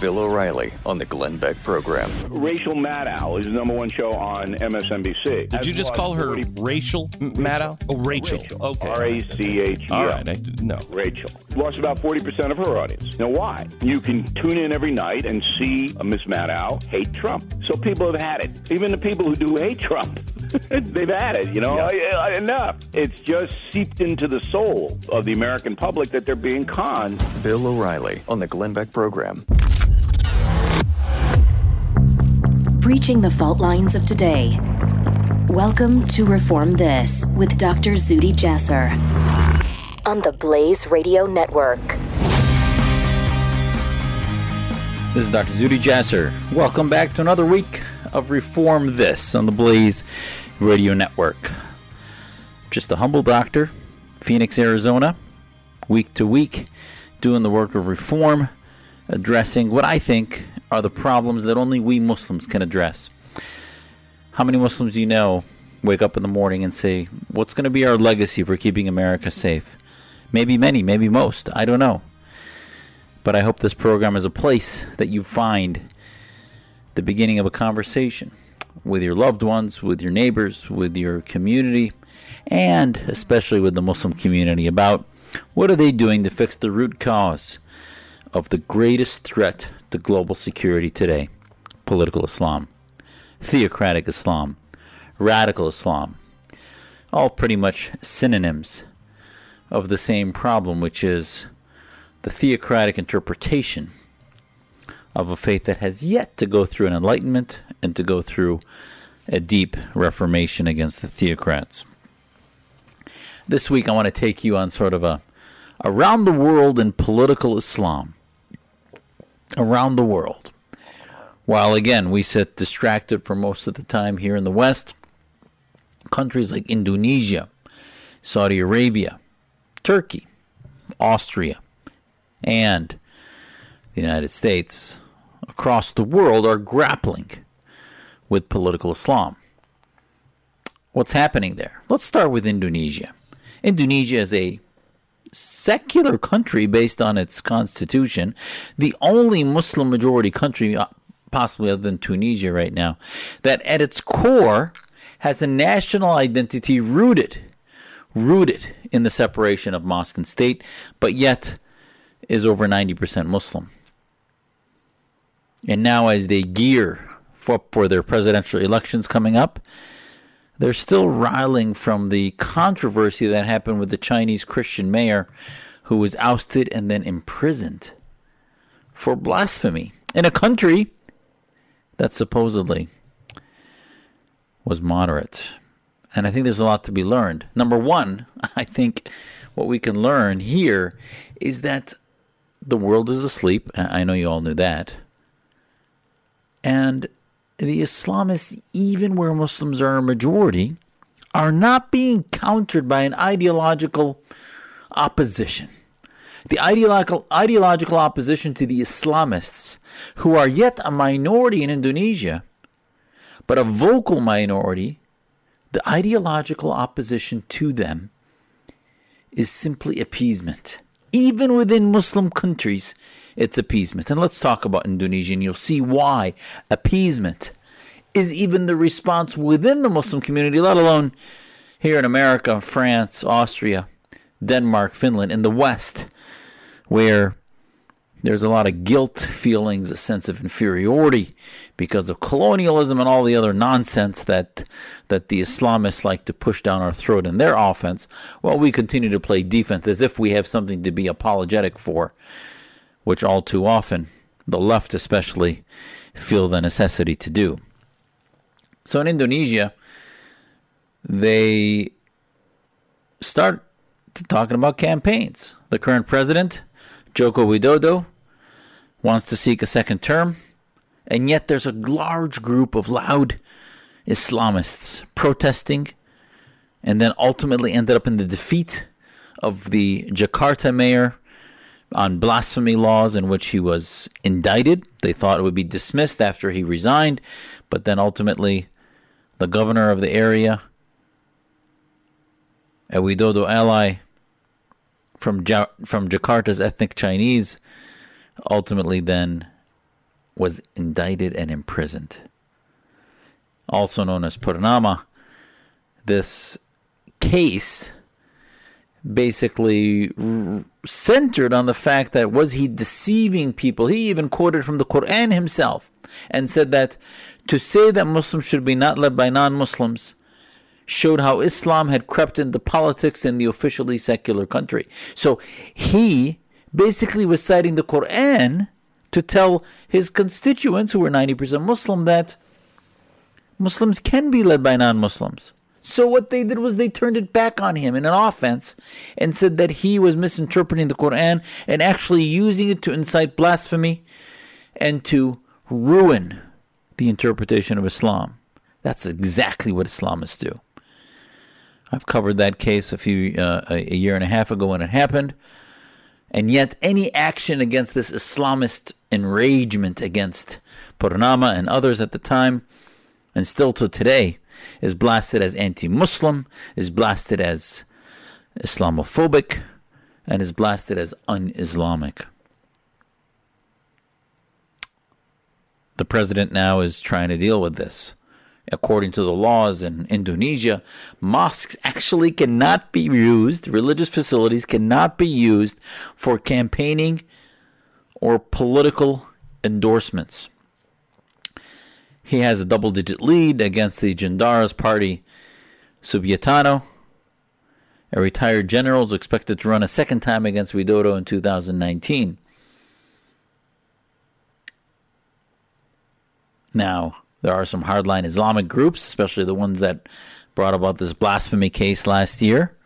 Bill O'Reilly on the Glenn Beck program. Rachel Maddow is the number one show on MSNBC. Did you just call her Rachel Maddow? Oh, Rachel. Okay. R A C H E L. All right. I no. Rachel lost about 40% of her audience. Now, why? You can tune in every night and see uh, Miss Maddow hate Trump. So people have had it. Even the people who do hate Trump. They've had it, you know, Yeah. enough. It's just seeped into the soul of the American public that they're being conned. Bill O'Reilly on the Glenn Beck program. Breaching the fault lines of today. Welcome to Reform This with Dr. Zuhdi Jasser on the Blaze Radio Network. This is Dr. Zuhdi Jasser. Welcome back to another week of Reform This on the Blaze Radio Network. Just a humble doctor, Phoenix, Arizona, week to week, doing the work of reform, addressing what I think are the problems that only we Muslims can address. How many Muslims do you know wake up in the morning and say, What's going to be our legacy for keeping America safe? Maybe many, maybe most. I don't know. But I hope this program is a place that you find the beginning of a conversation with your loved ones, with your neighbors, with your community, and especially with the Muslim community about what are they doing to fix the root cause of the greatest threat to global security today political Islam, theocratic Islam, radical Islam. All pretty much synonyms of the same problem, which is the theocratic interpretation of a faith that has yet to go through an enlightenment and to go through a deep reformation against the theocrats. This week, I want to take you on sort of a around the world in political Islam. Around the world. While again, we sit distracted for most of the time here in the West, countries like Indonesia, Saudi Arabia, Turkey, Austria, and the United States across the world are grappling with political Islam. What's happening there? Let's start with Indonesia. Indonesia is a secular country based on its constitution, the only Muslim majority country, uh, possibly other than Tunisia right now, that at its core has a national identity rooted rooted in the separation of mosque and state, but yet is over 90% Muslim. And now, as they gear for, for their presidential elections coming up, they're still riling from the controversy that happened with the Chinese Christian mayor who was ousted and then imprisoned for blasphemy in a country that supposedly was moderate. And I think there's a lot to be learned. Number one, I think what we can learn here is that the world is asleep. I know you all knew that. And the Islamists, even where Muslims are a majority, are not being countered by an ideological opposition. The ideological, ideological opposition to the Islamists, who are yet a minority in Indonesia, but a vocal minority, the ideological opposition to them is simply appeasement. Even within Muslim countries, it's appeasement. And let's talk about Indonesia, and you'll see why appeasement is even the response within the Muslim community, let alone here in America, France, Austria, Denmark, Finland, in the West, where there's a lot of guilt feelings, a sense of inferiority because of colonialism and all the other nonsense that that the Islamists like to push down our throat in their offense, while we continue to play defense as if we have something to be apologetic for, which all too often the left especially feel the necessity to do. So in Indonesia, they start talking about campaigns. The current president, Joko Widodo, wants to seek a second term, and yet there's a large group of loud Islamists protesting, and then ultimately ended up in the defeat of the Jakarta mayor on blasphemy laws in which he was indicted. They thought it would be dismissed after he resigned, but then ultimately the governor of the area a Widodo ally from ja- from Jakarta's ethnic Chinese, ultimately then was indicted and imprisoned. Also known as Purnama, this case basically centered on the fact that was he deceiving people? He even quoted from the Quran himself and said that to say that Muslims should be not led by non-Muslims showed how Islam had crept into politics in the officially secular country. So he basically was citing the Quran to tell his constituents who were 90% Muslim that Muslims can be led by non-Muslims. So what they did was they turned it back on him in an offense and said that he was misinterpreting the Quran and actually using it to incite blasphemy and to ruin the interpretation of Islam. That's exactly what Islamists do. I've covered that case a few uh, a year and a half ago when it happened. And yet, any action against this Islamist enragement against Purnama and others at the time, and still to today, is blasted as anti Muslim, is blasted as Islamophobic, and is blasted as un Islamic. The president now is trying to deal with this. According to the laws in Indonesia, mosques actually cannot be used, religious facilities cannot be used for campaigning or political endorsements. He has a double digit lead against the Jandaras party, Subianto. A retired general is expected to run a second time against Widodo in 2019. Now, there are some hardline Islamic groups, especially the ones that brought about this blasphemy case last year.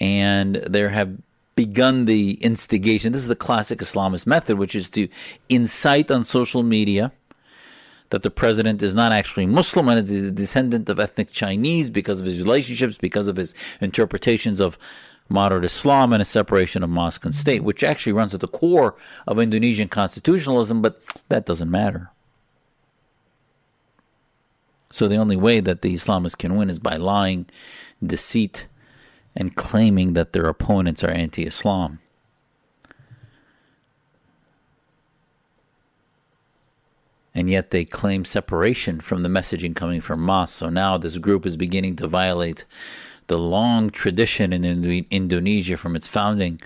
And there have begun the instigation. This is the classic Islamist method, which is to incite on social media that the president is not actually Muslim and is a descendant of ethnic Chinese because of his relationships, because of his interpretations of moderate Islam and a separation of mosque and state, which actually runs at the core of Indonesian constitutionalism, but that doesn't matter. So the only way that the Islamists can win is by lying, deceit, and claiming that their opponents are anti Islam. And yet they claim separation from the messaging coming from mosques. So now this group is beginning to violate the long tradition in Indonesia from its founding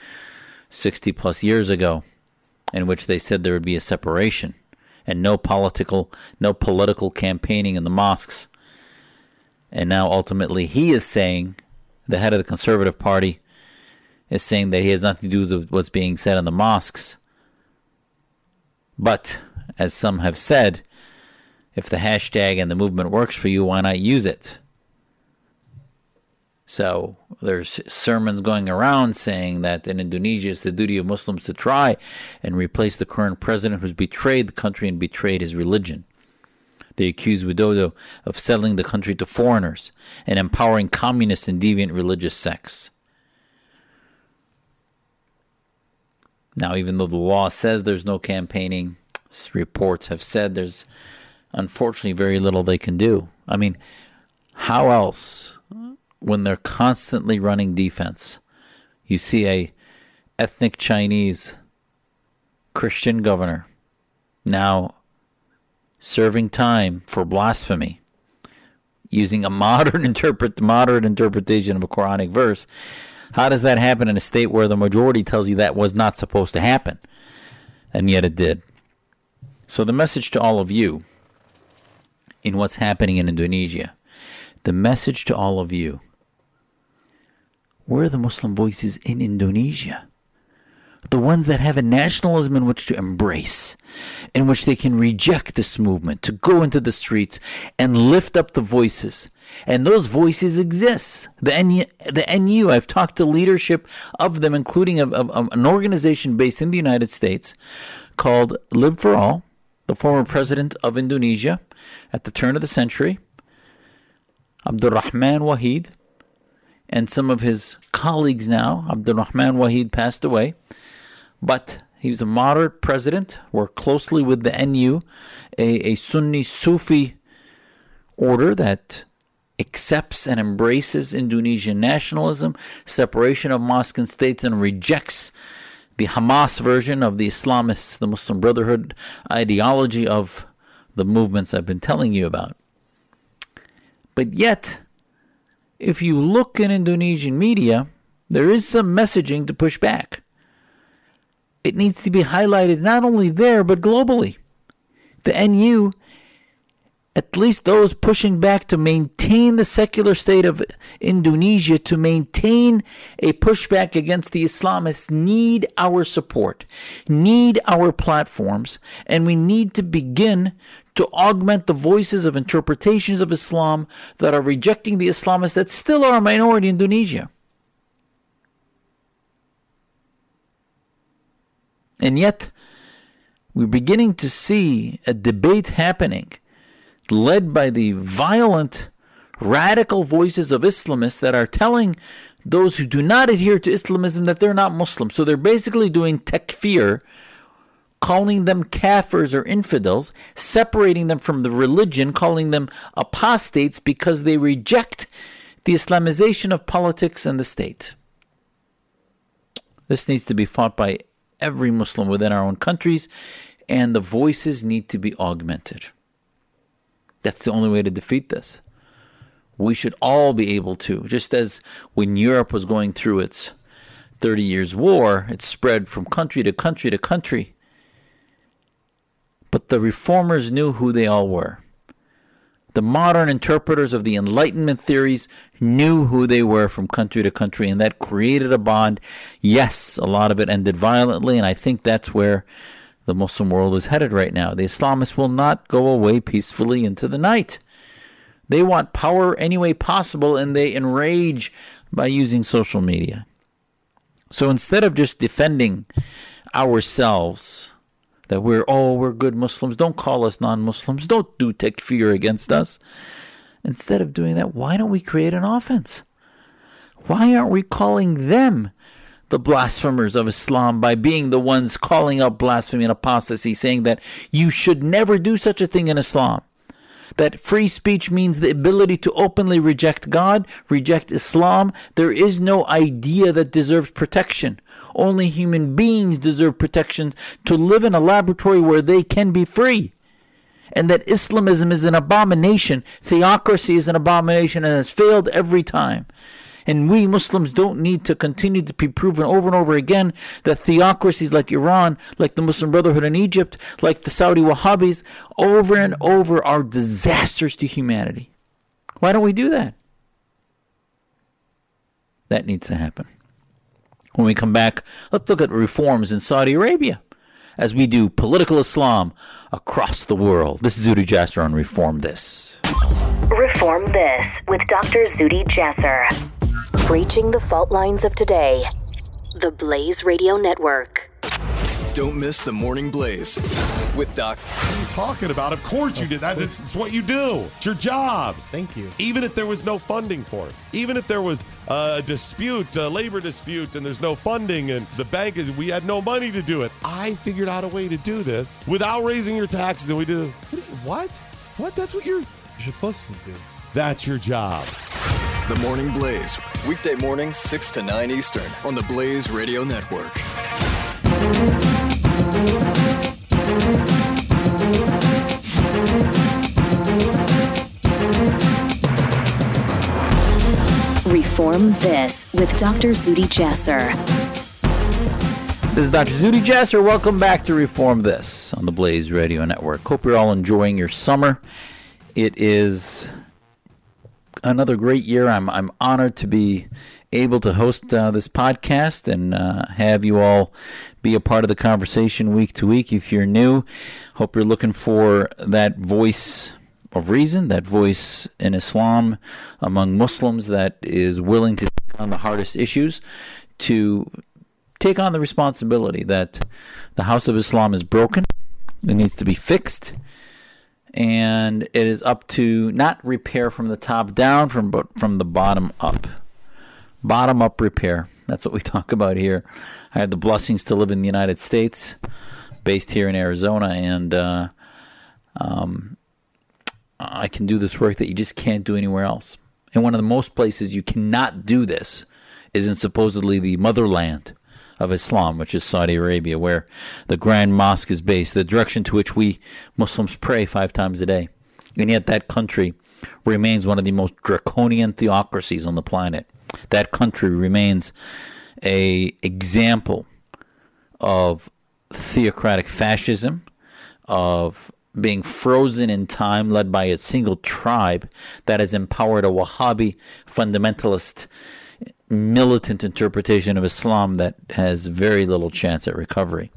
60 plus years ago, in which they said there would be a separation and no political no political campaigning in the mosques. And now ultimately he is saying, the head of the Conservative Party is saying that he has nothing to do with what's being said in the mosques. But as some have said, if the hashtag and the movement works for you, why not use it? So there's sermons going around saying that in Indonesia it's the duty of Muslims to try and replace the current president who's betrayed the country and betrayed his religion. They accuse Widodo of selling the country to foreigners and empowering communist and deviant religious sects. Now, even though the law says there's no campaigning, reports have said there's unfortunately very little they can do. I mean, how else when they're constantly running defense? You see a ethnic Chinese Christian governor now serving time for blasphemy using a modern interpret moderate interpretation of a Quranic verse. How does that happen in a state where the majority tells you that was not supposed to happen? And yet it did. So, the message to all of you in what's happening in Indonesia, the message to all of you where are the Muslim voices in Indonesia? The ones that have a nationalism in which to embrace, in which they can reject this movement, to go into the streets and lift up the voices. And those voices exist. The NU, the NU I've talked to leadership of them, including a, a, an organization based in the United States called Lib for All the former president of Indonesia at the turn of the century, Abdurrahman Wahid, and some of his colleagues now. Abdurrahman Wahid passed away, but he was a moderate president, worked closely with the NU, a, a Sunni Sufi order that accepts and embraces Indonesian nationalism, separation of mosque and state, and rejects the Hamas version of the Islamists, the Muslim Brotherhood ideology of the movements I've been telling you about. But yet, if you look in Indonesian media, there is some messaging to push back. It needs to be highlighted not only there, but globally. The NU at least those pushing back to maintain the secular state of Indonesia, to maintain a pushback against the Islamists, need our support, need our platforms, and we need to begin to augment the voices of interpretations of Islam that are rejecting the Islamists that still are a minority in Indonesia. And yet, we're beginning to see a debate happening led by the violent, radical voices of Islamists that are telling those who do not adhere to Islamism that they're not Muslim. So they're basically doing takfir, calling them kafirs or infidels, separating them from the religion, calling them apostates because they reject the Islamization of politics and the state. This needs to be fought by every Muslim within our own countries, and the voices need to be augmented. That's the only way to defeat this. We should all be able to, just as when Europe was going through its 30 years war, it spread from country to country to country. But the reformers knew who they all were. The modern interpreters of the Enlightenment theories knew who they were from country to country, and that created a bond. Yes, a lot of it ended violently, and I think that's where the Muslim world is headed right now. The Islamists will not go away peacefully into the night. They want power any way possible and they enrage by using social media. So instead of just defending ourselves, that we're, oh, we're good Muslims, don't call us non Muslims, don't do takfir against us. Instead of doing that, why don't we create an offense? Why aren't we calling them the blasphemers of Islam by being the ones calling out blasphemy and apostasy, saying that you should never do such a thing in Islam. That free speech means the ability to openly reject God, reject Islam. There is no idea that deserves protection. Only human beings deserve protection to live in a laboratory where they can be free. And that Islamism is an abomination, theocracy is an abomination, and has failed every time. And we Muslims don't need to continue to be proven over and over again that theocracies like Iran, like the Muslim Brotherhood in Egypt, like the Saudi Wahhabis, over and over are disasters to humanity. Why don't we do that? That needs to happen. When we come back, let's look at reforms in Saudi Arabia as we do political Islam across the world. This is Zuhdi Jasser on Reform This. Reform This with Dr. Zuhdi Jasser. Breaching the fault lines of today. The Blaze Radio Network. Don't miss the Morning Blaze with Doc. What are you talking about? Of course you did. That, it's, it's what you do. It's your job. Thank you. Even if there was no funding for it, even if there was a dispute, a labor dispute, and there's no funding, and the bank is, we had no money to do it. I figured out a way to do this without raising your taxes, and we did. What? What? What? That's what you're. You're supposed to do. That's your job. The Morning Blaze, weekday mornings 6 to 9 Eastern on the Blaze Radio Network. Reform This with Dr. Zuhdi Jasser. This is Dr. Zuhdi Jasser. Welcome back to Reform This on the Blaze Radio Network. Hope you're all enjoying your summer. It is another great year. I'm I'm honored to be able to host uh, this podcast and uh, have you all be a part of the conversation week to week. If you're new, hope you're looking for that voice of reason, that voice in Islam among Muslims that is willing to take on the hardest issues, to take on the responsibility that the House of Islam is broken, it needs to be fixed, and it is up to not repair from the top down, from but from the bottom up. Bottom up repair. That's what we talk about here. I had the blessings to live in the United States, based here in Arizona, and uh, um, I can do this work that you just can't do anywhere else. And one of the most places you cannot do this is in supposedly the motherland of Islam, which is Saudi Arabia, where the Grand Mosque is based, the direction to which we Muslims pray five times a day. And yet that country remains one of the most draconian theocracies on the planet. That country remains a example of theocratic fascism, of being frozen in time, led by a single tribe that has empowered a Wahhabi fundamentalist militant interpretation of Islam that has very little chance at recovery.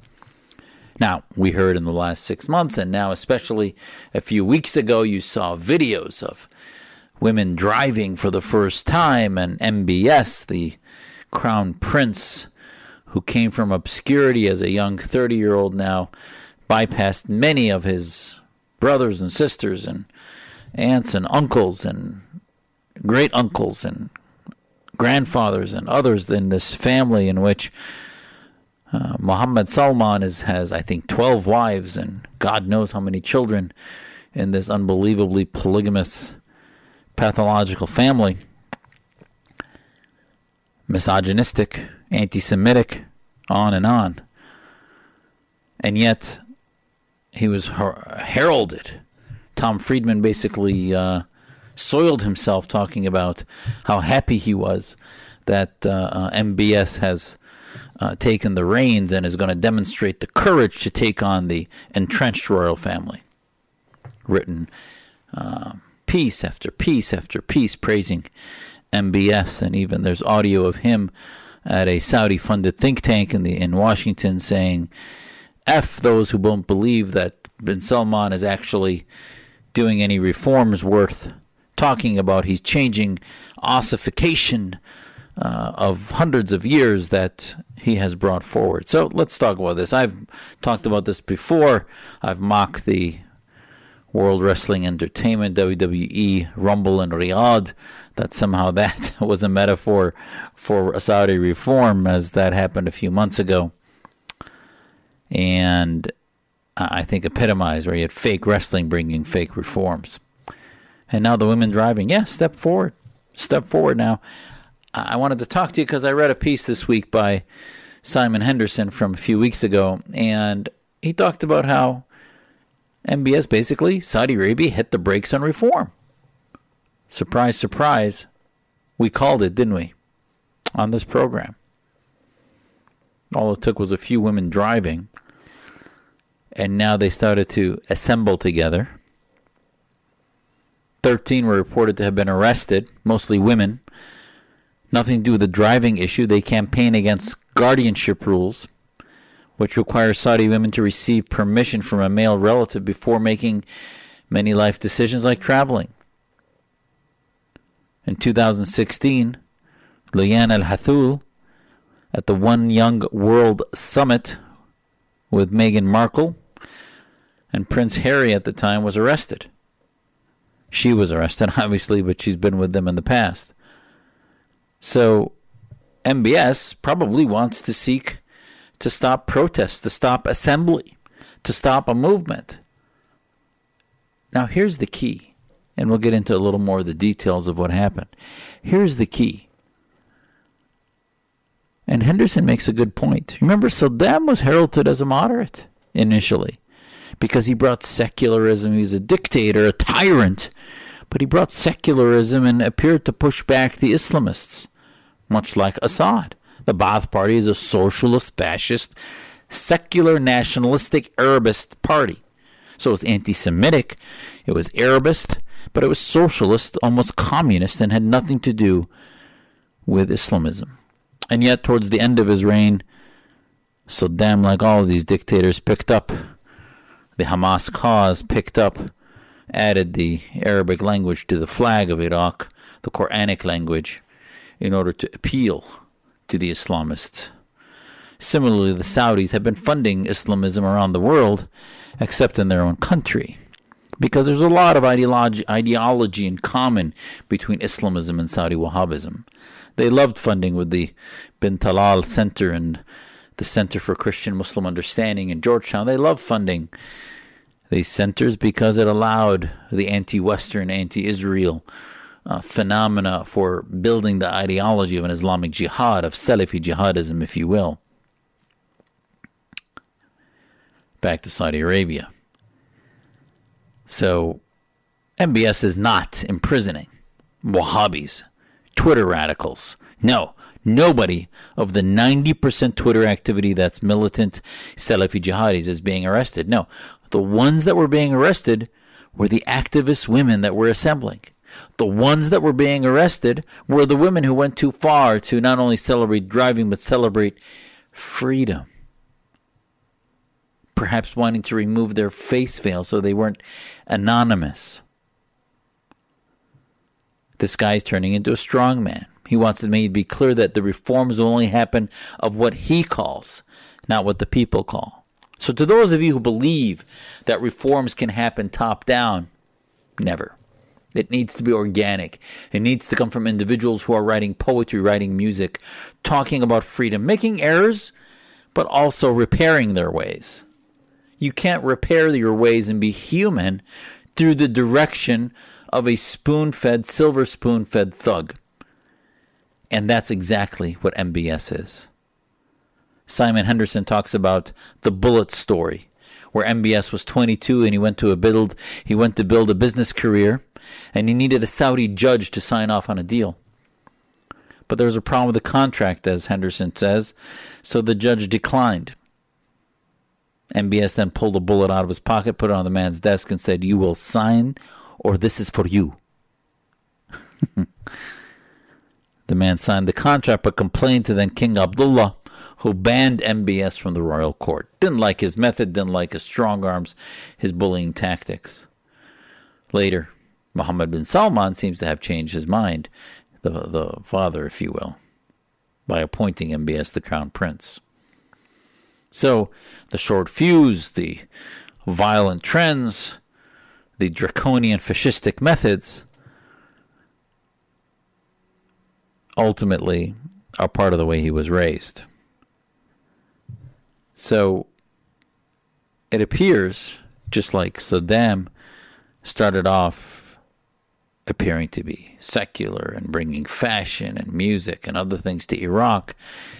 Now, we heard in the last six months, and now especially a few weeks ago, you saw videos of women driving for the first time, and MBS, the crown prince who came from obscurity as a young 30 year old, now bypassed many of his brothers and sisters, and aunts and uncles, and great uncles, and grandfathers, and others in this family in which uh, Muhammad Salman is, has, I think, 12 wives and God knows how many children in this unbelievably polygamous, pathological family. Misogynistic, anti Semitic, on and on. And yet, he was her- heralded. Tom Friedman basically uh, soiled himself talking about how happy he was that uh, uh MBS has uh, taken the reins and is going to demonstrate the courage to take on the entrenched royal family. Written uh, piece after piece after piece praising MBS, and even there's audio of him at a Saudi-funded think tank in the in Washington saying, "F those who won't believe that bin Salman is actually doing any reforms worth talking about. He's changing ossification." Uh, of hundreds of years that he has brought forward. So let's talk about this. I've talked about this before. I've mocked the World Wrestling Entertainment, WWE, Rumble in Riyadh, that somehow that was a metaphor for Saudi reform, as that happened a few months ago. And I think epitomized where you had fake wrestling bringing fake reforms. And now the women driving. Yeah, step forward. Step forward now. I wanted to talk to you because I read a piece this week by Simon Henderson from a few weeks ago, and he talked about how MBS basically, Saudi Arabia hit the brakes on reform. Surprise, surprise. We called it, didn't we? On this program. All it took was a few women driving, and now they started to assemble together. 13 were reported to have been arrested, mostly women, nothing to do with the driving issue. They campaign against guardianship rules, which require Saudi women to receive permission from a male relative before making many life decisions like traveling. In 2016, Loujain Al Hathloul at the One Young World Summit with Meghan Markle and Prince Harry at the time was arrested. She was arrested, obviously, but she's been with them in the past. So MBS probably wants to seek to stop protests, to stop assembly, to stop a movement. Now, here's the key, and we'll get into a little more of the details of what happened. Here's the key. And Henderson makes a good point. Remember, Saddam was heralded as a moderate initially because he brought secularism. He was a dictator, a tyrant, but he brought secularism and appeared to push back the Islamists much like Assad. The Ba'ath Party is a socialist, fascist, secular, nationalistic Arabist party. So it was anti Semitic, it was Arabist, but it was socialist, almost communist, and had nothing to do with Islamism. And yet, towards the end of his reign, Saddam, like all of these dictators, picked up the Hamas cause, picked up, added the Arabic language to the flag of Iraq, the Quranic language, in order to appeal to the Islamists. Similarly, the Saudis have been funding Islamism around the world, except in their own country, because there's a lot of ideology, ideology in common between Islamism and Saudi Wahhabism. They loved funding with the Bin Talal Center and the Center for Christian Muslim Understanding in Georgetown. They love funding these centers because it allowed the anti Western, anti Israel uh, phenomena for building the ideology of an Islamic jihad, of Salafi jihadism, if you will. Back to Saudi Arabia. So, MBS is not imprisoning Wahhabis, Twitter radicals. No, nobody of the 90% Twitter activity that's militant Salafi jihadis is being arrested. No, the ones that were being arrested were the activist women that were assembling. The ones that were being arrested were the women who went too far to not only celebrate driving, but celebrate freedom. Perhaps wanting to remove their face veil so they weren't anonymous. This guy's turning into a strong man. He wants it made to be clear that the reforms will only happen of what he calls, not what the people call. So, to those of you who believe that reforms can happen top down, never. It needs to be organic. It needs to come from individuals who are writing poetry, writing music, talking about freedom, making errors, but also repairing their ways. You can't repair your ways and be human through the direction of a spoon fed, silver spoon fed thug. And that's exactly what MBS is. Simon Henderson talks about the bullet story, where MBS was 22 and he went to a build he went to build a business career and he needed a Saudi judge to sign off on a deal. But there was a problem with the contract, as Henderson says, so the judge declined. MBS then pulled a bullet out of his pocket, put it on the man's desk, and said, You will sign, or this is for you. the man signed the contract but complained to then King Abdullah, who banned MBS from the royal court. Didn't like his method, didn't like his strong arms, his bullying tactics. Later, Mohammed bin Salman seems to have changed his mind, the, the father, if you will, by appointing MBS the crown prince. So, the short fuse, the violent trends, the draconian fascistic methods ultimately are part of the way he was raised. So, it appears, just like Saddam started off appearing to be secular and bringing fashion and music and other things to Iraq,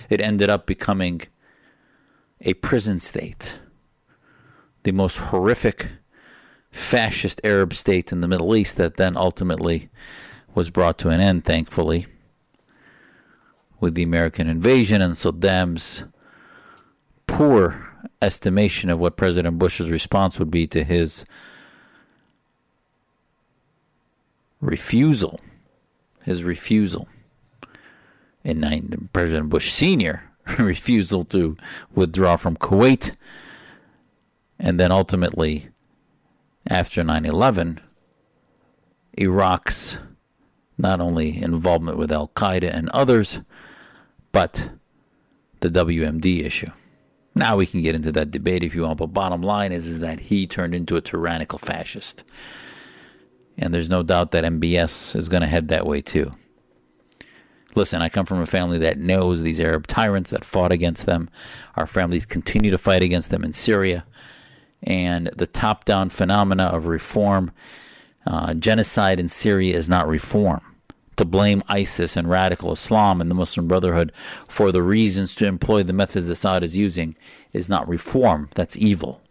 it ended up becoming a prison state. The most horrific fascist Arab state in the Middle East that then ultimately was brought to an end, thankfully, with the American invasion and Saddam's poor estimation of what President Bush's response would be to his refusal, his refusal, in nine, President Bush Sr. refusal to withdraw from Kuwait, and then ultimately, after 9 11, Iraq's not only involvement with Al Qaeda and others, but the WMD issue. Now we can get into that debate if you want, but bottom line is, is that he turned into a tyrannical fascist. And there's no doubt that MBS is going to head that way too. Listen, I come from a family that knows these Arab tyrants that fought against them. Our families continue to fight against them in Syria. And the top down phenomena of reform, uh, genocide in Syria is not reform. To blame ISIS and radical Islam and the Muslim Brotherhood for the reasons to employ the methods Assad is using is not reform. That's evil.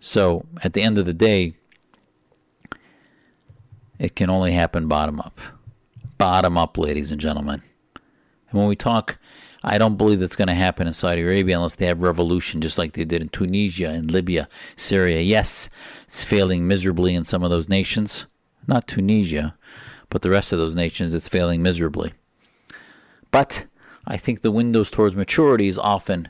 So at the end of the day, it can only happen bottom up. Bottom up, ladies and gentlemen. And when we talk, I don't believe that's going to happen in Saudi Arabia unless they have revolution, just like they did in Tunisia and Libya, Syria. Yes, it's failing miserably in some of those nations. Not Tunisia, but the rest of those nations, it's failing miserably. But I think the windows towards maturity is often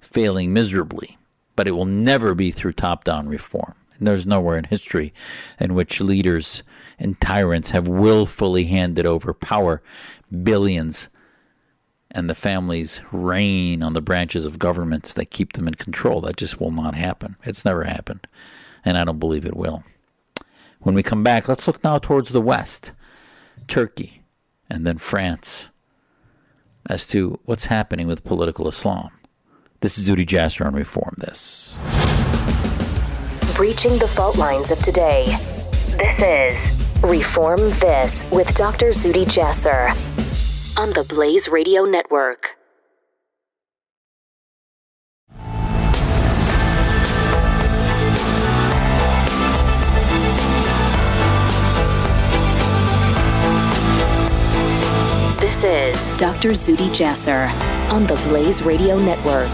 failing miserably, but it will never be through top down reform. And there's nowhere in history in which leaders and tyrants have willfully handed over power, billions, and the families reign on the branches of governments that keep them in control. That just will not happen. It's never happened, and I don't believe it will. When we come back, let's look now towards the West, Turkey, and then France, as to what's happening with political Islam. This is Zuhdi Jasser on Reform This. Breaching the fault lines of today. This is Reform This with Dr. Zuhdi Jasser on the Blaze Radio Network. This is Dr. Zuhdi Jasser on the Blaze Radio Network.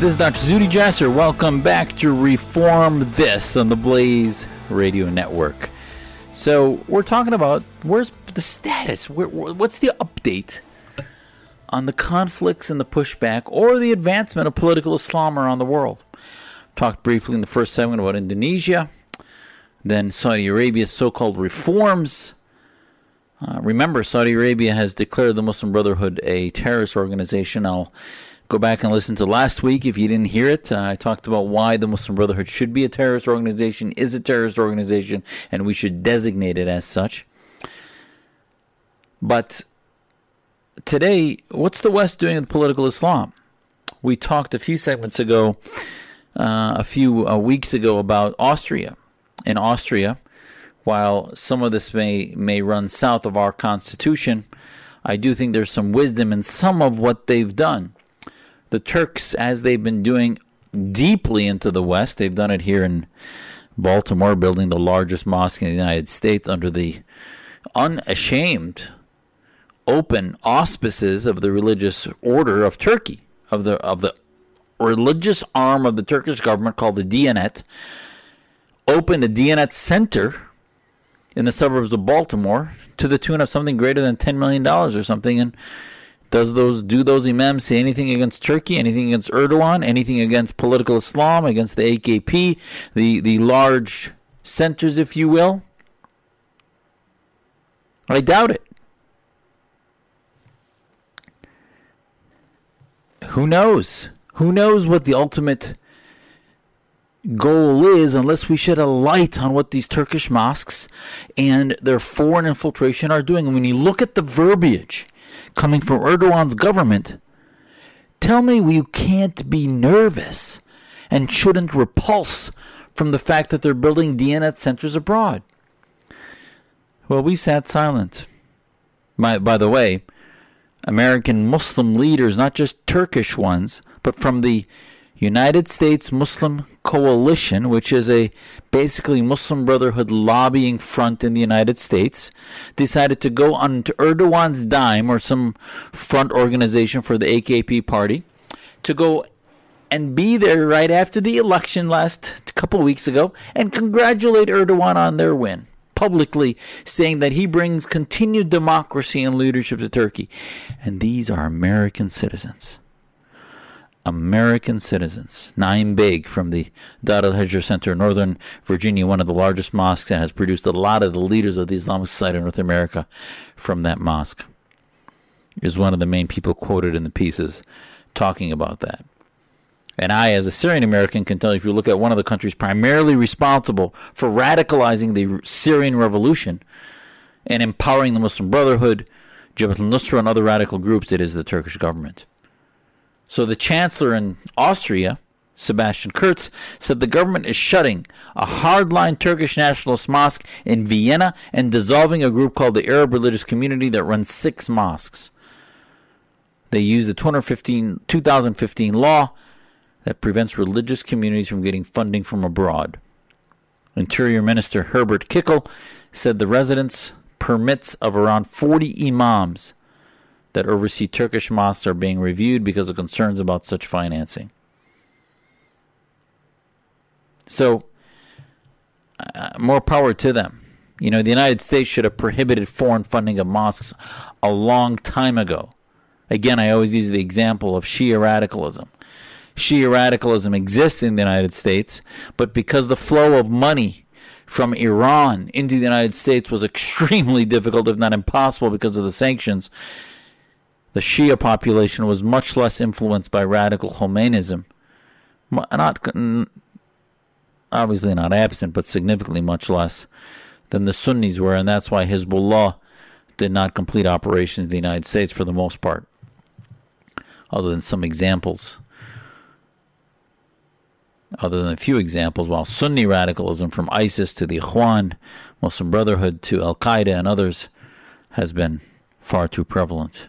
This is Dr. Zuhdi Jasser. Welcome back to Reform This on the Blaze Radio Network. So we're talking about where's the status? Where, what's the update on the conflicts and the pushback or the advancement of political Islam around the world? Talked briefly in the first segment about Indonesia, then Saudi Arabia's so-called reforms. Uh, remember, Saudi Arabia has declared the Muslim Brotherhood a terrorist organization. I'll Go back and listen to last week if you didn't hear it. Uh, I talked about why the Muslim Brotherhood should be a terrorist organization, is a terrorist organization, and we should designate it as such. But today, what's the West doing with political Islam? We talked a few segments ago, uh, a few uh, weeks ago, about Austria. In Austria, while some of this may may run south of our constitution, I do think there's some wisdom in some of what they've done. The Turks, as they've been doing deeply into the West, they've done it here in Baltimore, building the largest mosque in the United States under the unashamed, open auspices of the religious order of Turkey, of the of the religious arm of the Turkish government called the Diyanet, opened a Diyanet center in the suburbs of Baltimore to the tune of something greater than ten million dollars or something, and does those do those imams say anything against Turkey, anything against Erdogan, anything against political Islam, against the AKP, the the large centers, if you will? I doubt it. Who knows? Who knows what the ultimate goal is unless we shed a light on what these Turkish mosques and their foreign infiltration are doing. And when you look at the verbiage, coming from Erdogan's government, tell me you can't be nervous and shouldn't repulse from the fact that they're building Diyanet centers abroad. Well, we sat silent. By, by the way, American Muslim leaders, not just Turkish ones, but from the United States Muslim Coalition, which is a basically Muslim Brotherhood lobbying front in the United States, decided to go on to Erdogan's dime or some front organization for the AKP party to go and be there right after the election last couple weeks ago and congratulate Erdogan on their win publicly saying that he brings continued democracy and leadership to Turkey. And these are American citizens. American citizens. Naeem Baig from the Dar al Hijra Center in Northern Virginia, one of the largest mosques, and has produced a lot of the leaders of the Islamic Society of North America from that mosque. Is one of the main people quoted in the pieces talking about that. And I, as a Syrian American, can tell you if you look at one of the countries primarily responsible for radicalizing the Syrian revolution and empowering the Muslim Brotherhood, Jabhat al Nusra, and other radical groups, it is the Turkish government. So the chancellor in Austria, Sebastian Kurz, said the government is shutting a hardline Turkish nationalist mosque in Vienna and dissolving a group called the Arab Religious Community that runs six mosques. They use the 2015 law that prevents religious communities from getting funding from abroad. Interior Minister Herbert Kickl said the residence permits of around 40 imams that oversee Turkish mosques are being reviewed because of concerns about such financing. So, uh, more power to them. You know, the United States should have prohibited foreign funding of mosques a long time ago. Again, I always use the example of Shia radicalism. Shia radicalism exists in the United States, but because the flow of money from Iran into the United States was extremely difficult, if not impossible, because of the sanctions, the Shia population was much less influenced by radical Khomeinism, not obviously not absent, but significantly much less than the Sunnis were, and that's why Hezbollah did not complete operations in the United States for the most part, other than some examples. other than a few examples, while Sunni radicalism from ISIS to the Ikhwan, Muslim Brotherhood to Al Qaeda and others has been far too prevalent.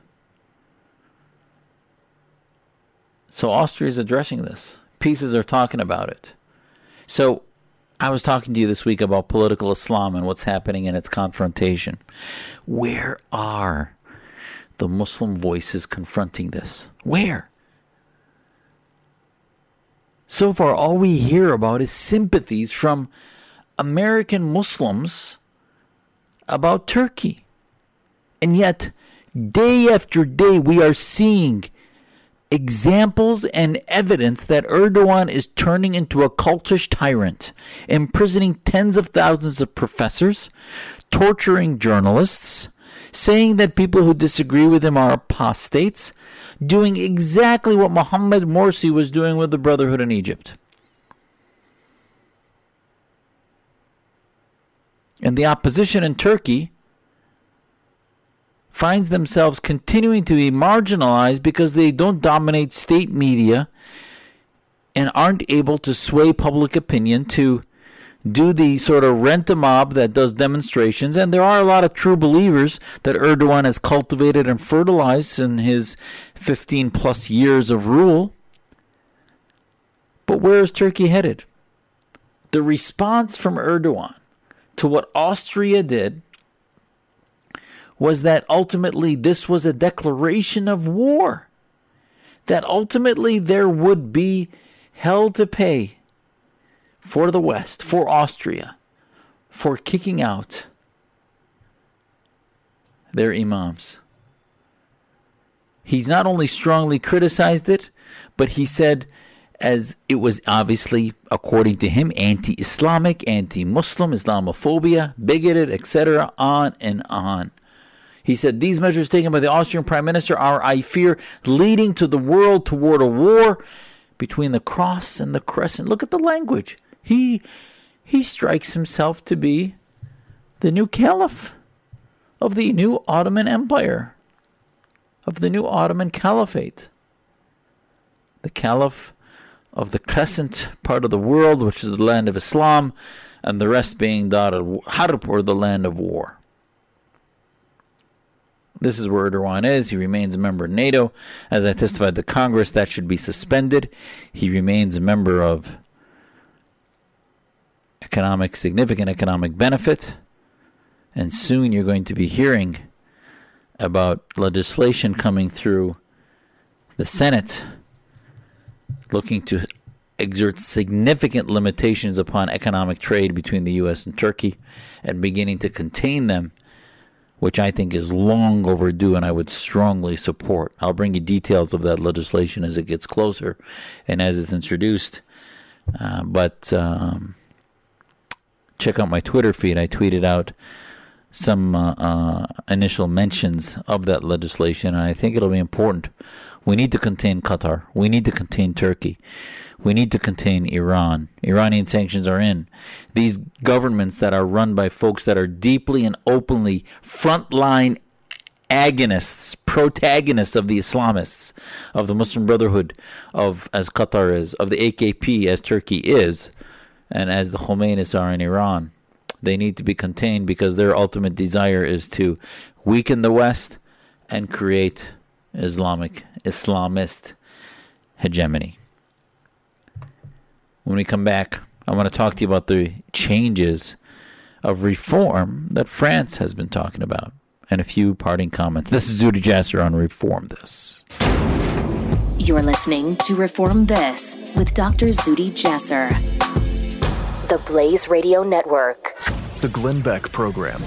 So Austria is addressing this. Pieces are talking about it. So I was talking to you this week about political Islam and what's happening in its confrontation. Where are the Muslim voices confronting this? Where? So far, all we hear about is sympathies from American Muslims about Turkey. And yet, day after day, we are seeing examples and evidence that Erdogan is turning into a cultish tyrant, imprisoning tens of thousands of professors, torturing journalists, saying that people who disagree with him are apostates, doing exactly what Mohammed Morsi was doing with the Brotherhood in Egypt. And the opposition in Turkey finds themselves continuing to be marginalized because they don't dominate state media and aren't able to sway public opinion to do the sort of rent a mob that does demonstrations. And there are a lot of true believers that Erdogan has cultivated and fertilized in his 15 plus years of rule. But where is Turkey headed? The response from Erdogan to what Austria did was that ultimately this was a declaration of war. That ultimately there would be hell to pay for the West, for Austria, for kicking out their imams. He's not only strongly criticized it, but he said, as it was obviously, according to him, anti Islamic, anti Muslim, Islamophobia, bigoted, etc., on and on. He said, These measures taken by the Austrian Prime Minister are, I fear, leading to the world toward a war between the cross and the crescent. Look at the language. He he strikes himself to be the new caliph of the new Ottoman Empire, of the new Ottoman Caliphate. The caliph of the crescent part of the world, which is the land of Islam, and the rest being the Harb, or the land of war. This is where Erdogan is. He remains a member of NATO. As I testified to Congress, that should be suspended. He remains a member of economic, significant economic benefit. And soon you're going to be hearing about legislation coming through the Senate looking to exert significant limitations upon economic trade between the U.S. and Turkey and beginning to contain them which I think is long overdue and I would strongly support. I'll bring you details of that legislation as it gets closer and as it's introduced. Uh, but um, check out my Twitter feed. I tweeted out some uh, uh, initial mentions of that legislation, and I think it'll be important. We need to contain Qatar. We need to contain Turkey. We need to contain Iran. Iranian sanctions are in. These governments that are run by folks that are deeply and openly frontline agonists, protagonists of the Islamists, of the Muslim Brotherhood, of as Qatar is, of the AKP as Turkey is, and as the Khomeinis are in Iran. They need to be contained because their ultimate desire is to weaken the West and create Islamic Islamist hegemony. When we come back, I want to talk to you about the changes of reform that France has been talking about and a few parting comments. This is Zuhdi Jasser on Reform This. You're listening to Reform This with Dr. Zuhdi Jasser, the Blaze Radio Network. The Glenn Beck Program.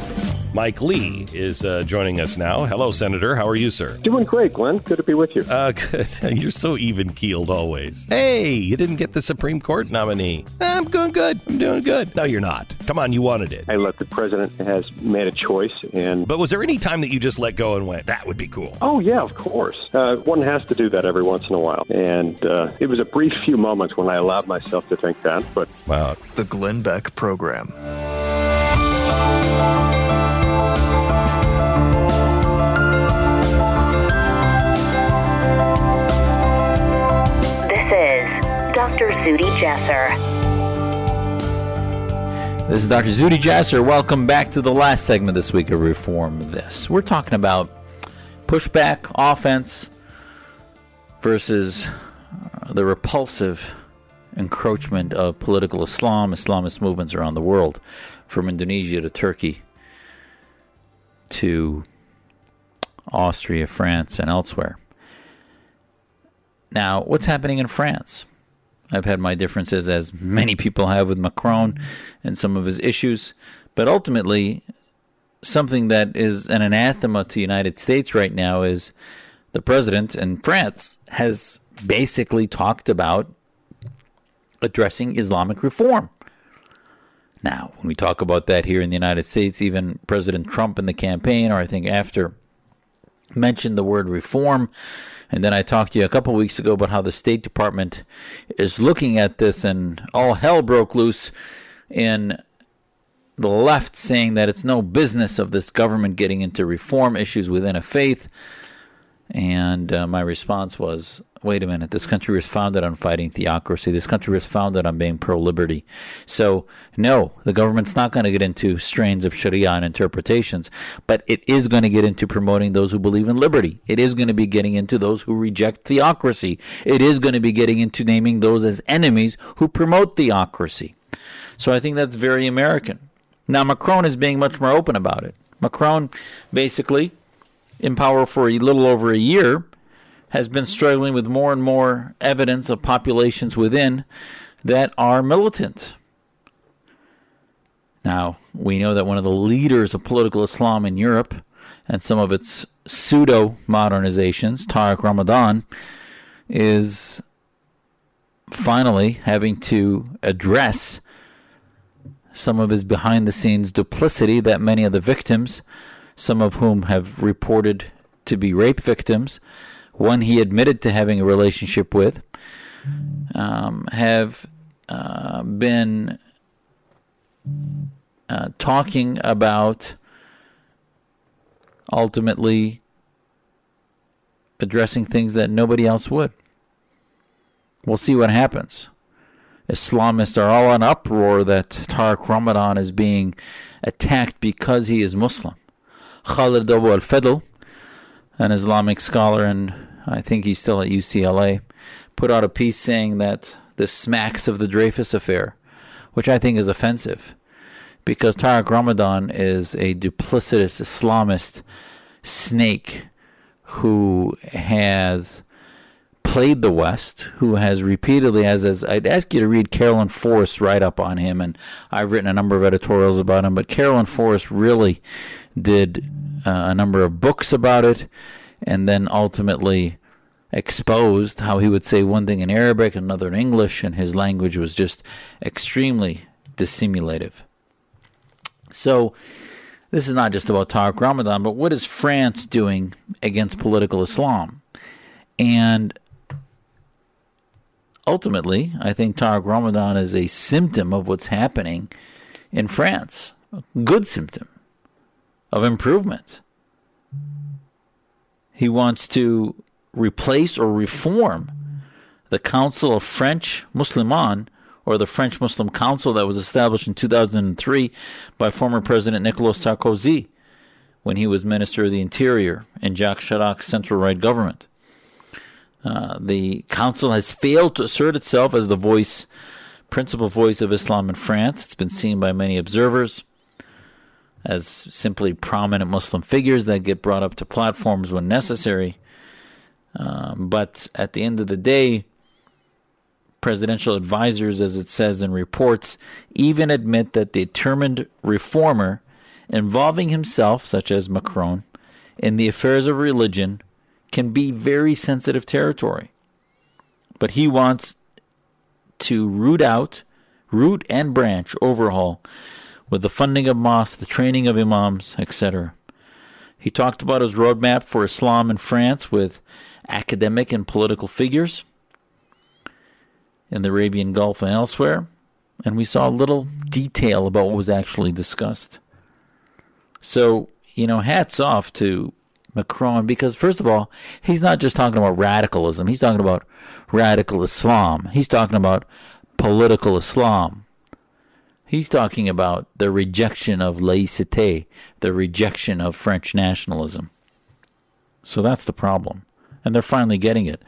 Mike Lee is uh, joining us now. Hello, Senator. How are you, sir? Doing great, Glenn. Good to be with you. Uh, good. You're so even keeled always. Hey, you didn't get the Supreme Court nominee. I'm doing good. I'm doing good. No, you're not. Come on, you wanted it. I let the president has made a choice, and but was there any time that you just let go and went, "That would be cool"? Oh yeah, of course. Uh, one has to do that every once in a while, and uh, it was a brief few moments when I allowed myself to think that. But wow, the Glenn Beck Program. Dr. Zuhdi Jasser. This is Dr. Zuhdi Jasser. Welcome back to the last segment this week of Reform This. We're talking about pushback, offense versus uh, the repulsive encroachment of political Islam, Islamist movements around the world, from Indonesia to Turkey to Austria, France, and elsewhere. Now, what's happening in France? I've had my differences, as many people have, with Macron and some of his issues, but ultimately, something that is an anathema to the United States right now is the president in France has basically talked about addressing Islamic reform. Now, when we talk about that here in the United States, even President Trump in the campaign, or I think after, mentioned the word reform. And then I talked to you a couple weeks ago about how the State Department is looking at this, and all hell broke loose in the left saying that it's no business of this government getting into reform issues within a faith. And uh, my response was, wait a minute, this country was founded on fighting theocracy. This country was founded on being pro liberty. So, no, the government's not going to get into strains of Sharia and interpretations, but it is going to get into promoting those who believe in liberty. It is going to be getting into those who reject theocracy. It is going to be getting into naming those as enemies who promote theocracy. So, I think that's very American. Now, Macron is being much more open about it. Macron basically in power for a little over a year, has been struggling with more and more evidence of populations within that are militant. Now, we know that one of the leaders of political Islam in Europe and some of its pseudo modernizations, Tariq Ramadan, is finally having to address some of his behind the scenes duplicity that many of the victims some of whom have reported to be rape victims, one he admitted to having a relationship with, um, have uh, been uh, talking about ultimately addressing things that nobody else would. We'll see what happens. Islamists are all in uproar that Tariq Ramadan is being attacked because he is Muslim. Khaled Abou El Fadl, an Islamic scholar, and I think he's still at UCLA, put out a piece saying that this smacks of the Dreyfus affair, which I think is offensive because Tariq Ramadan is a duplicitous Islamist snake who has played the West, who has repeatedly, as, as I'd ask you to read Caroline Fourest write up on him, and I've written a number of editorials about him, but Caroline Fourest really did uh, a number of books about it, and then ultimately exposed how he would say one thing in Arabic, another in English, and his language was just extremely dissimulative. So, this is not just about Tariq Ramadan, but what is France doing against political Islam? And ultimately, I think Tariq Ramadan is a symptom of what's happening in France, a good symptom of improvement. He wants to replace or reform the Council of French Musliman or the French Muslim Council that was established in 2003 by former President Nicolas Sarkozy when he was Minister of the Interior in Jacques Chirac's central right government. Uh, the council has failed to assert itself as the voice, principal voice of Islam in France. It's been seen by many observers as simply prominent Muslim figures that get brought up to platforms when necessary. Um, but at the end of the day, presidential advisors, as it says in reports, even admit that the determined reformer involving himself, such as Macron, in the affairs of religion can be very sensitive territory. But he wants to root out, root and branch, overhaul with the funding of mosques, the training of imams, etc. He talked about his roadmap for Islam in France with academic and political figures in the Arabian Gulf and elsewhere, and we saw a little detail about what was actually discussed. So, you know, hats off to Macron because, first of all, he's not just talking about radicalism, he's talking about radical Islam. He's talking about political Islam. He's talking about the rejection of laïcité, the rejection of French nationalism. So that's the problem. And they're finally getting it.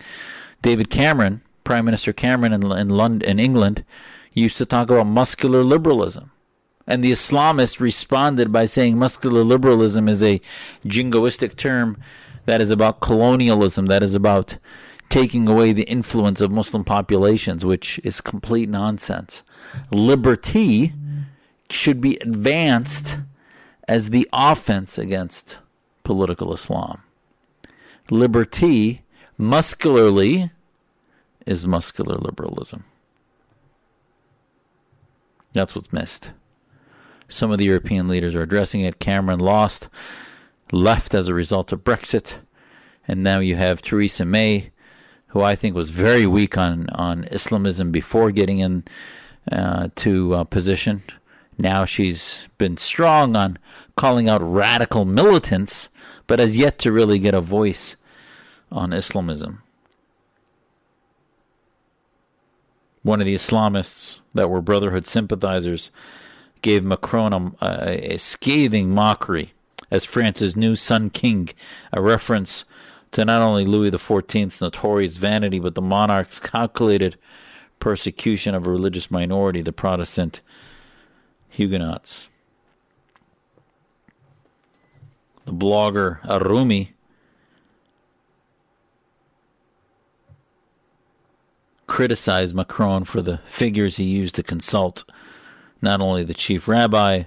David Cameron, Prime Minister Cameron in, in, London, in England, used to talk about muscular liberalism. And the Islamists responded by saying muscular liberalism is a jingoistic term that is about colonialism, that is about taking away the influence of Muslim populations, which is complete nonsense. Liberty should be advanced as the offense against political Islam. Liberty, muscularly, is muscular liberalism. That's what's missed. Some of the European leaders are addressing it. Cameron lost, left as a result of Brexit. And now you have Theresa May, who I think was very weak on, on Islamism before getting in uh, to uh, position. Now she's been strong on calling out radical militants, but has yet to really get a voice on Islamism. One of the Islamists that were Brotherhood sympathizers gave Macron a, a, scathing mockery as France's new Sun King, a reference to not only Louis XIV's notorious vanity, but the monarch's calculated persecution of a religious minority, the Protestant Huguenots. The blogger Arumi criticized Macron for the figures he used to consult not only the chief rabbi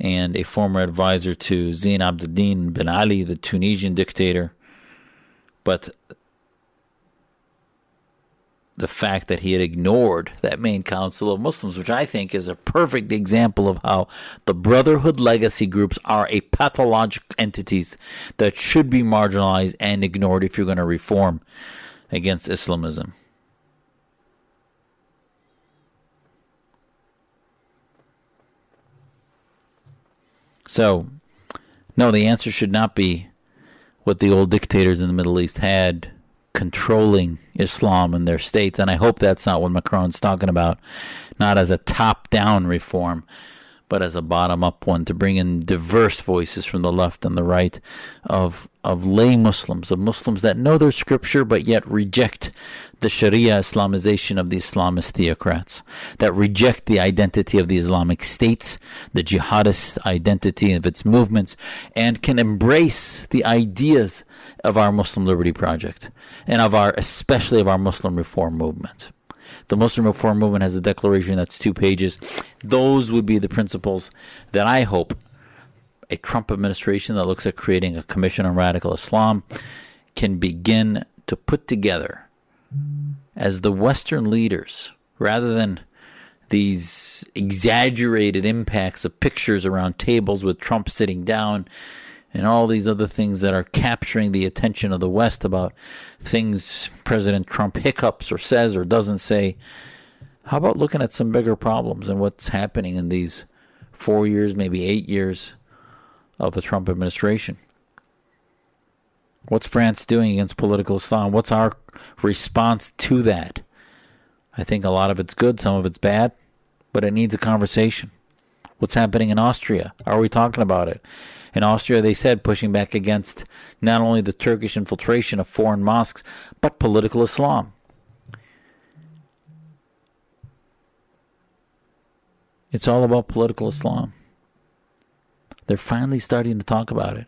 and a former advisor to Zine Abidine Ben Ali, the Tunisian dictator, but the fact that he had ignored that main council of Muslims, which I think is a perfect example of how the Brotherhood legacy groups are a pathologic entities that should be marginalized and ignored if you're going to reform against Islamism. So, no, the answer should not be what the old dictators in the Middle East had controlling Islam in their states. And I hope that's not what Macron's talking about, not as a top down reform, but as a bottom up one to bring in diverse voices from the left and the right of of lay Muslims, of Muslims that know their scripture but yet reject the Sharia Islamization of the Islamist theocrats, that reject the identity of the Islamic states, the jihadist identity of its movements, and can embrace the ideas of our Muslim Liberty Project and of our, especially of our Muslim Reform Movement. The Muslim Reform Movement has a declaration that's two pages. Those would be the principles that I hope a Trump administration that looks at creating a commission on radical Islam can begin to put together as the Western leaders, rather than these exaggerated impacts of pictures around tables with Trump sitting down and all these other things that are capturing the attention of the West about things President Trump hiccups or says or doesn't say. How about looking at some bigger problems and what's happening in these four years, maybe eight years of the Trump administration? What's France doing against political Islam? What's our response to that? I think a lot of it's good, some of it's bad, but it needs a conversation. What's happening in Austria? Are we talking about it? In Austria, they said pushing back against not only the Turkish infiltration of foreign mosques, but political Islam. It's all about political Islam. They're finally starting to talk about it,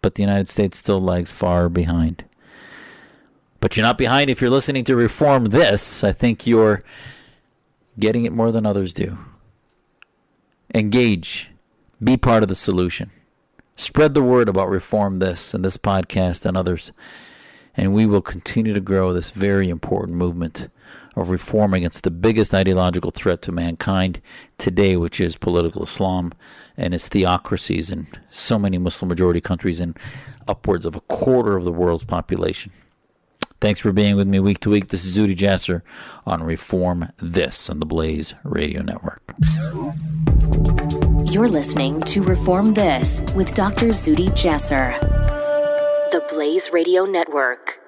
but the United States still lags far behind. But you're not behind if you're listening to Reform This. I think you're getting it more than others do. Engage, be part of the solution. Spread the word about Reform This and this podcast and others. And we will continue to grow this very important movement of reform against the biggest ideological threat to mankind today, which is political Islam and its theocracies in so many Muslim majority countries and upwards of a quarter of the world's population. Thanks for being with me week to week. This is Zuhdi Jasser on Reform This on the Blaze Radio Network. You're listening to Reform This with Dr. Zuhdi Jasser. The Blaze Radio Network.